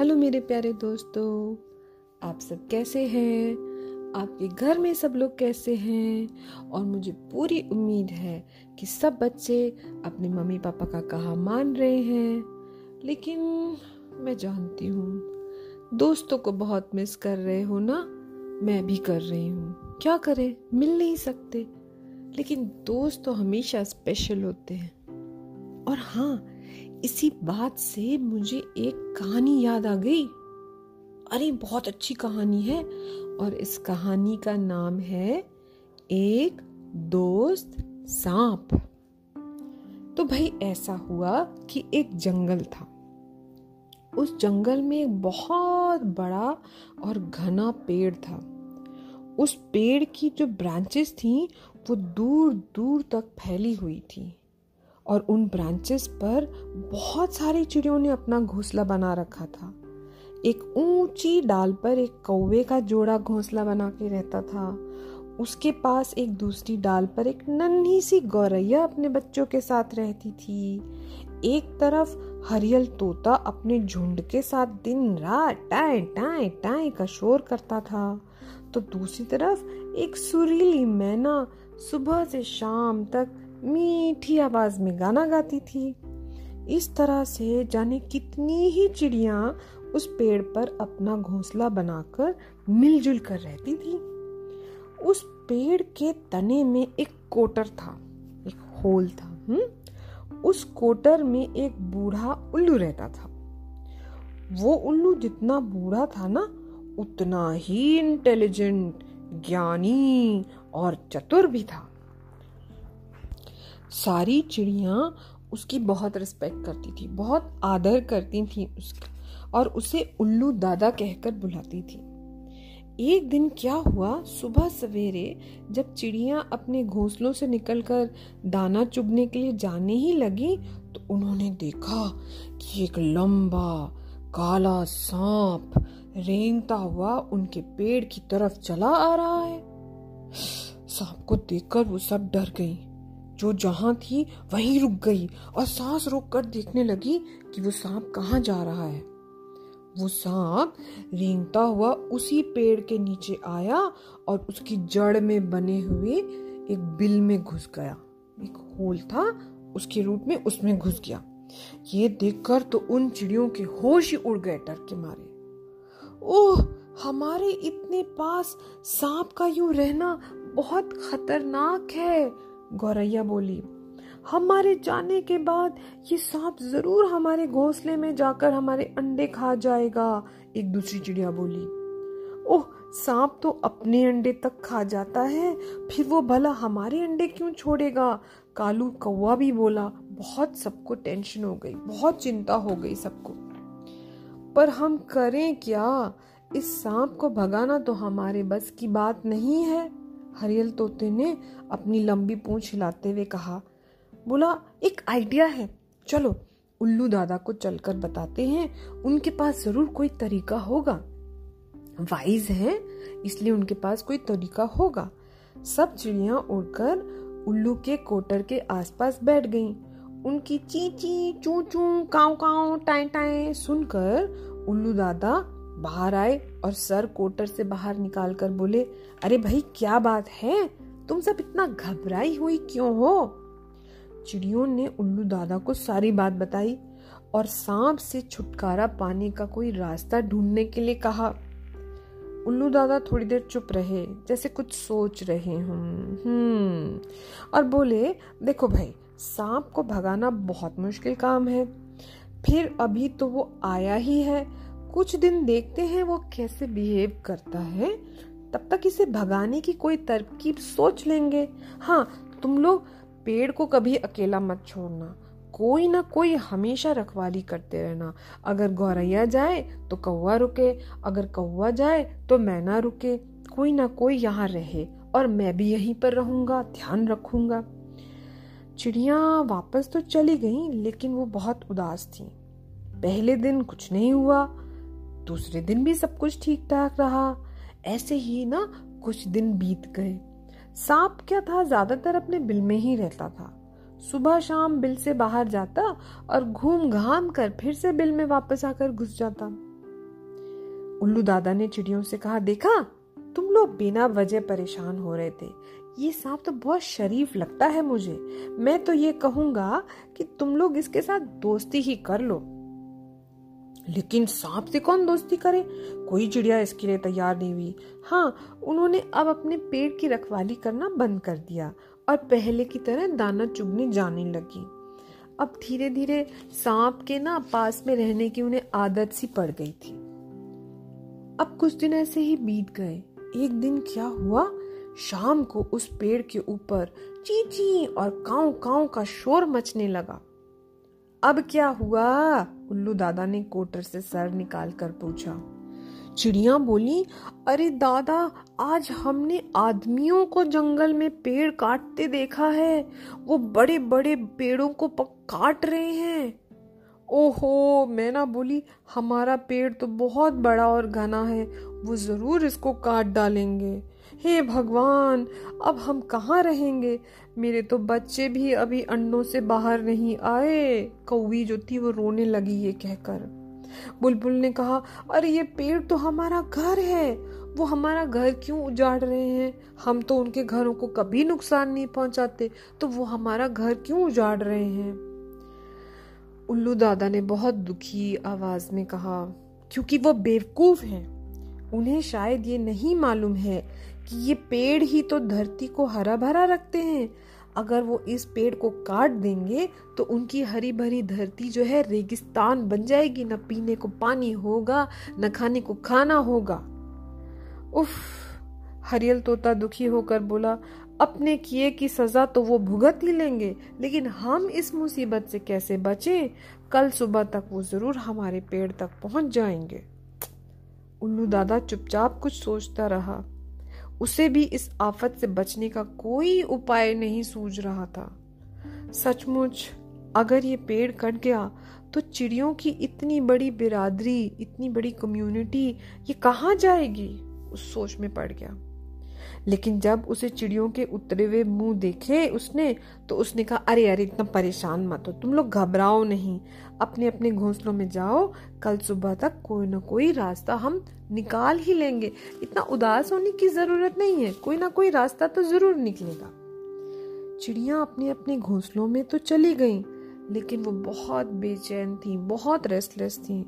Hello मेरे प्यारे दोस्तों, आप सब कैसे हैं? आपके घर में सब लोग कैसे हैं? और मुझे पूरी उम्मीद है कि सब बच्चे अपने मम्मी पापा का कहा मान रहे हैं। लेकिन मैं जानती हूँ, दोस्तों को बहुत मिस कर रहे हो ना? मैं भी कर रही हूँ। क्या करें? मिल नहीं सकते। लेकिन दोस्त तो हमेशा स्पेशल होते हैं। और हाँ इसी बात से मुझे एक कहानी याद आ गई। अरे, बहुत अच्छी कहानी है। और इस कहानी का नाम है एक दोस्त सांप। तो भाई, ऐसा हुआ कि एक जंगल था। उस जंगल में एक बहुत बड़ा और घना पेड़ था। उस पेड़ की जो ब्रांचेस थी, वो दूर दूर तक फैली हुई थी। और उन ब्रांचेस पर बहुत सारी चिड़ियों ने अपना घोंसला बना रखा था। एक ऊँची डाल पर एक कौवे का जोड़ा घोंसला बना के रहता था। उसके पास एक दूसरी डाल पर एक नन्ही सी गौरैया अपने बच्चों के साथ रहती थी। एक तरफ़ हरियल तोता अपने झुंड के साथ दिन रात टाए टाए टाए का शोर करता था। तो दूसरी तरफ़ एक सुरीली मैना सुबह से शाम तक मीठी आवाज़ में गाना गाती थी। इस तरह से जाने कितनी ही चिड़िया उस पेड़ पर अपना घोंसला बनाकर मिलजुल कर रहती थी। उस पेड़ के तने में एक कोटर था, एक होल था हुँ? उस कोटर में एक बूढ़ा उल्लू रहता था। वो उल्लू जितना बूढ़ा था ना, उतना ही इंटेलिजेंट ज्ञानी और चतुर भी था। सारी चिड़िया उसकी बहुत रिस्पेक्ट करती थी, बहुत आदर करती थी उसका, और उसे उल्लू दादा कहकर बुलाती थी। एक दिन क्या हुआ, सुबह सवेरे जब चिड़िया अपने घोंसलों से निकलकर दाना चुगने के लिए जाने ही लगी तो उन्होंने देखा कि एक लंबा, काला सांप रेंगता हुआ उनके पेड़ की तरफ़ चला आ रहा है। सांप को देखकर वो सब डर गई। जो जहाँ थी वहीं रुक गई और सांस रोक कर देखने लगी कि वो सांप कहाँ जा रहा है। वो सांप रेंगता हुआ उसी पेड़ के नीचे आया और उसकी जड़ में बने हुए एक बिल में घुस गया। एक होल था, उसके रूप में उसमें घुस गया। ये देखकर तो उन चिड़ियों के होश ही उड़ गए डर के मारे। ओह, हमारे इतने पास सांप का यूँ रहना बहुत खतरनाक है। गौरैया बोली, हमारे जाने के बाद ये सांप ज़रूर हमारे घोंसले में जाकर हमारे अंडे खा जाएगा, एक दूसरी चिड़िया बोली। ओह, सांप तो अपने अंडे तक खा जाता है, फिर वो भला हमारे अंडे क्यों छोड़ेगा? कालू कौवा भी बोला, बहुत सबको टेंशन हो गई, बहुत चिंता हो गई सबको। पर हम करें क्या? इस सांप को भगाना तो हमारे बस की बात नहीं है। हरियल तोते ने अपनी लंबी पूंछ हिलाते हुए कहा, बोला, एक आइडिया है। चलो, उल्लू दादा को चलकर बताते हैं, उनके पास ज़रूर कोई तरीका होगा। वाइज है, इसलिए उनके पास कोई तरीका होगा। सब चिड़िया उड़कर उल्लू के कोटर के आसपास बैठ गईं। उनकी ची ची चू चू काव काव टाए टाए सुनकर उल्लू दादा बाहर आए और सर कोटर से बाहर निकाल कर बोले, अरे भाई, क्या बात है? तुम सब इतना घबराई हुई क्यों हो? चिड़ियों ने उल्लू दादा को सारी बात बताई और सांप से छुटकारा पाने का कोई रास्ता ढूँढने के लिए कहा। उल्लू दादा थोड़ी देर चुप रहे, जैसे कुछ सोच रहे हूँ। हम्म और बोले, देखो भाई, सांप को भगाना बहुत मुश्किल काम है। फिर अभी तो वो आया ही है कुछ दिन देखते हैं वो कैसे बिहेव करता है। तब तक इसे भगाने की कोई तरकीब सोच लेंगे। हाँ तुम लोग पेड़ को कभी अकेला मत छोड़ना। कोई ना कोई हमेशा रखवाली करते रहना। अगर गौरैया जाए तो कौवा रुके, अगर कौवा जाए तो मैना रुके। कोई ना कोई यहाँ रहे और मैं भी यहीं पर रहूँगा, ध्यान रखूँगा। चिड़िया वापस तो चली गई, लेकिन वो बहुत उदास थी। पहले दिन कुछ नहीं हुआ दूसरे दिन भी सब कुछ ठीक ठाक रहा। ऐसे ही ना कुछ दिन बीत गए। सांप क्या था? ज़्यादातर अपने बिल में ही रहता था। सुबह शाम बिल से बाहर जाता और घूम घाम कर फिर से बिल में वापस आकर घुस जाता। उल्लू दादा ने चिड़ियों से कहा, देखा, तुम लोग बिना वजह परेशान हो रहे थे। ये सांप तो बहुत शरीफ लगता है मुझे। मैं तो ये कहूँगा कि तुम लोग इसके साथ दोस्ती ही कर लो। लेकिन सांप से कौन दोस्ती करे? कोई चिड़िया इसके लिए तैयार नहीं हुई। हाँ उन्होंने अब अपने पेड़ की रखवाली करना बंद कर दिया और पहले की तरह दाना चुगने जाने लगी। अब धीरे धीरे सांप के ना पास में रहने की उन्हें आदत सी पड़ गई थी। अब कुछ दिन ऐसे ही बीत गए। एक दिन क्या हुआ? शाम को उस पेड़ के ऊपर चीची और काऊ काऊ का शोर मचने लगा। अब क्या हुआ? उल्लू दादा ने कोटर से सर निकाल कर पूछा। चिड़िया बोली, अरे दादा, आज हमने आदमियों को जंगल में पेड़ काटते देखा है। वो बड़े बड़े पेड़ों को काट रहे हैं। ओहो, मैं ना बोली, हमारा पेड़ तो बहुत बड़ा और घना है। वो ज़रूर इसको काट डालेंगे। हे भगवान, अब हम कहाँ रहेंगे? मेरे तो बच्चे भी अभी अंडों से बाहर नहीं आए। कौवी जो थी वो रोने लगी ये कहकर। बुलबुल ने कहा, अरे, ये पेड़ तो हमारा घर है। वो हमारा घर क्यों उजाड़ रहे हैं? हम तो उनके घरों को कभी नुकसान नहीं पहुंचाते। तो वो हमारा घर क्यों उजाड़ रहे हैं? उल्लू दादा ने बहुत दुखी आवाज़ में कहा, क्योंकि वो बेवकूफ़ हैं। उन्हें शायद ये नहीं मालूम है कि ये पेड़ ही तो धरती को हरा भरा रखते हैं। अगर वो इस पेड़ को काट देंगे तो उनकी हरी भरी धरती जो है रेगिस्तान बन जाएगी। न पीने को पानी होगा, न खाने को खाना होगा। उफ, हरियल तोता दुखी होकर बोला, अपने किए की सजा तो वो भुगत ही लेंगे, लेकिन हम इस मुसीबत से कैसे बचे? कल सुबह तक वो ज़रूर हमारे पेड़ तक पहुँच जाएँगे। उल्लू दादा चुपचाप कुछ सोचता रहा। उसे भी इस आफत से बचने का कोई उपाय नहीं सूझ रहा था। सचमुच, अगर ये पेड़ कट गया तो चिड़ियों की इतनी बड़ी बिरादरी, इतनी बड़ी कम्युनिटी ये कहाँ जाएगी? उस सोच में पड़ गया। लेकिन जब उसे चिड़ियों के उतरे हुए मुँह देखे उसने तो उसने कहा अरे अरे इतना परेशान मत हो तुम लोग घबराओ नहीं। अपने अपने घोंसलों में जाओ कल सुबह तक कोई ना कोई रास्ता हम निकाल ही लेंगे। इतना उदास होने की ज़रूरत नहीं है कोई ना कोई रास्ता तो ज़रूर निकलेगा। चिड़िया अपने अपने घोंसलों में तो चली गईं, लेकिन वो बहुत बेचैन थी बहुत रेस्टलेस थी।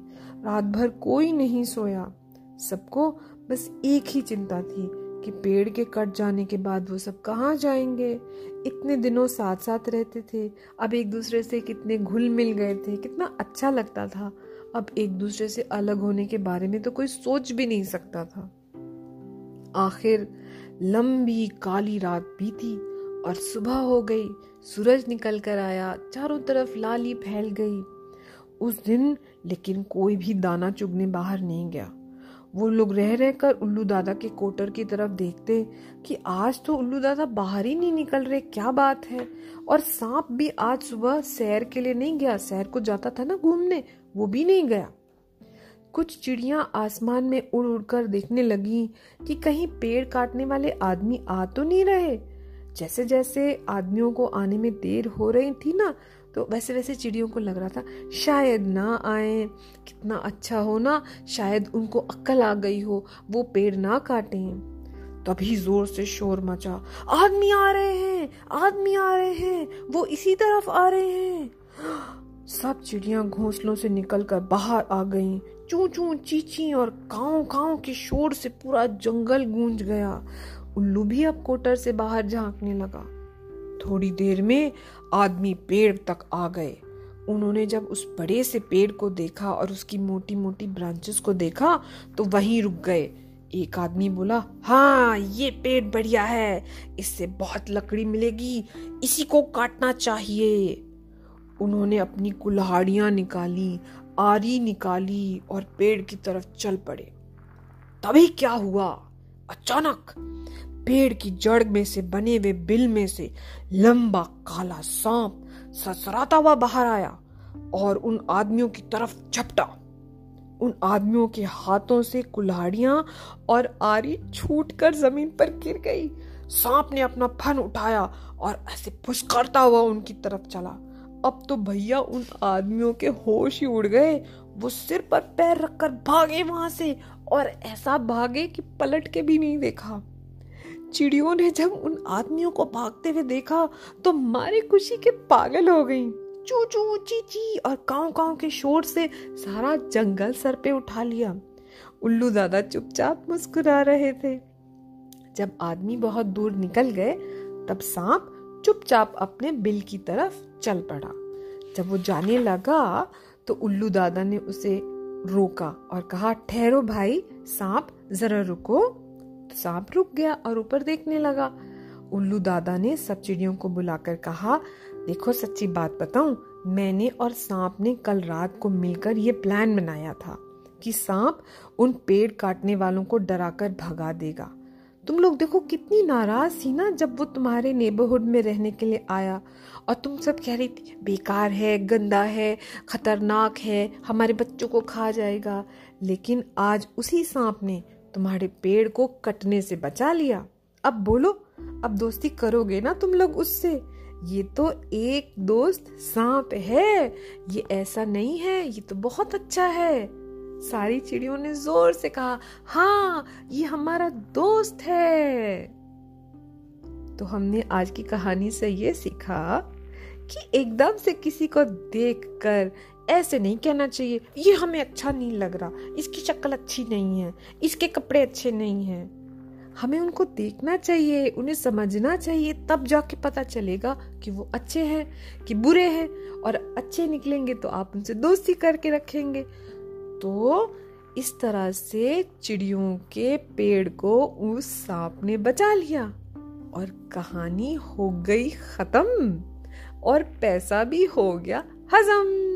रात भर कोई नहीं सोया। सबको बस एक ही चिंता थी कि पेड़ के कट जाने के बाद वो सब कहाँ जाएँगे? इतने दिनों साथ साथ रहते थे। अब एक दूसरे से कितने घुल मिल गए थे। कितना अच्छा लगता था। अब एक दूसरे से अलग होने के बारे में तो कोई सोच भी नहीं सकता था। आखिर लंबी काली रात बीती और सुबह हो गई। सूरज निकल कर आया। चारों तरफ़ लाली फैल गई। उस दिन लेकिन कोई भी दाना चुगने बाहर नहीं गया। वो लोग रह रह कर उल्लू दादा के कोटर की तरफ़ देखते कि आज तो उल्लू दादा बाहर ही नहीं निकल रहे, क्या बात है? और सांप भी आज सुबह सैर के लिए नहीं गया, सैर को जाता था ना घूमने, वो भी नहीं गया। कुछ चिड़िया आसमान में उड़ उड़ कर देखने लगी कि कहीं पेड़ काटने वाले आदमी आ तो नहीं रहे। जैसे जैसे आदमियों को आने में देर हो रही थी ना तो वैसे वैसे चिड़ियों को लग रहा था, शायद ना आए, कितना अच्छा हो ना, शायद उनको अक्ल आ गई हो, वो पेड़ ना काटे। तभी ज़ोर से शोर मचा, आदमी आ रहे हैं, आदमी आ रहे हैं, वो इसी तरफ़ आ रहे हैं। सब चिड़िया घोंसलों से निकलकर बाहर आ गईं। चू चू चीची और काव काव के शोर से पूरा जंगल गूंज गया। उल्लू भी अब कोटर से बाहर झांकने लगा। थोड़ी देर में आदमी पेड़ तक आ गए। उन्होंने जब उस बड़े से पेड़ को देखा और उसकी मोटी मोटी ब्रांचेस को देखा तो वहीं रुक गए। एक आदमी बोला हाँ ये पेड़ बढ़िया है। इससे बहुत लकड़ी मिलेगी। इसी को काटना चाहिए। उन्होंने अपनी कुल्हाड़ियाँ निकाली, आरी निकाली और पेड़ की तरफ़ चल पड़े। तभी क्या हुआ? अचानक पेड़ की जड़ में से बने हुए बिल में से लंबा काला सांप ससराता हुआ बाहर आया और उन आदमियों की तरफ़ झपटा। उन आदमियों के हाथों से कुल्हाड़ियाँ और आरी छूट कर ज़मीन पर गिर गई। सांप ने अपना फन उठाया और ऐसे फुसकारता हुआ उनकी तरफ़ चला। अब तो भैया उन आदमियों के होश ही उड़ गए। वो सिर पर पैर रखकर भागे वहाँ से और ऐसा भागे कि पलट के भी नहीं देखा। चिड़ियों ने जब उन आदमियों को भागते हुए देखा तो मारे खुशी के पागल हो गई। चू चू ची ची और काव काव के शोर से सारा जंगल सर पे उठा लिया। उल्लू दादा चुपचाप मुस्कुरा रहे थे। जब आदमी बहुत दूर निकल गए, तब सांप चुपचाप अपने बिल की तरफ़ चल पड़ा। जब वो जाने लगा तो उल्लू दादा ने उसे रोका और कहा, ठहरो भाई, सांप, जरा रुको। सांप रुक गया और ऊपर देखने लगा। उल्लू दादा ने सब चिड़ियों को बुलाकर कहा, देखो सच्ची बात बताऊँ, मैंने और सांप ने कल रात को मिलकर ये प्लान बनाया था कि सांप उन पेड़ काटने वालों को डराकर भगा देगा। तुम लोग देखो कितनी नाराज़ थी ना जब वो तुम्हारे नेबरहुड में रहने के लिए आया। और तुम सब कह रही थी, बेकार है, गंदा है, खतरनाक है, हमारे बच्चों को खा जाएगा। लेकिन आज उसी सांप ने तुम्हारे पेड़ को कटने से बचा लिया। अब बोलो, अब दोस्ती करोगे ना तुम लोग उससे? ये तो एक दोस्त सांप है। ये ऐसा नहीं है, ये तो बहुत अच्छा है। सारी चिड़ियों ने ज़ोर से कहा हाँ ये हमारा दोस्त है। तो हमने आज की कहानी से ये सीखा कि एकदम से किसी को देखकर ऐसे नहीं कहना चाहिए। ये हमें अच्छा नहीं लग रहा। इसकी शक्ल अच्छी नहीं है। इसके कपड़े अच्छे नहीं हैं। हमें उनको देखना चाहिए, उन्हें समझना चाहिए, तब जाके पता चलेगा कि वो अच्छे हैं, कि बुरे हैं। और अच्छे निकलेंगे तो आप उनसे दोस्ती करके रखेंगे। तो इस तरह से चिड़ियों के पेड़ को उस सांप ने बचा लिया। और कहानी हो गई खत्म। और पैसा भी हो गया हजम।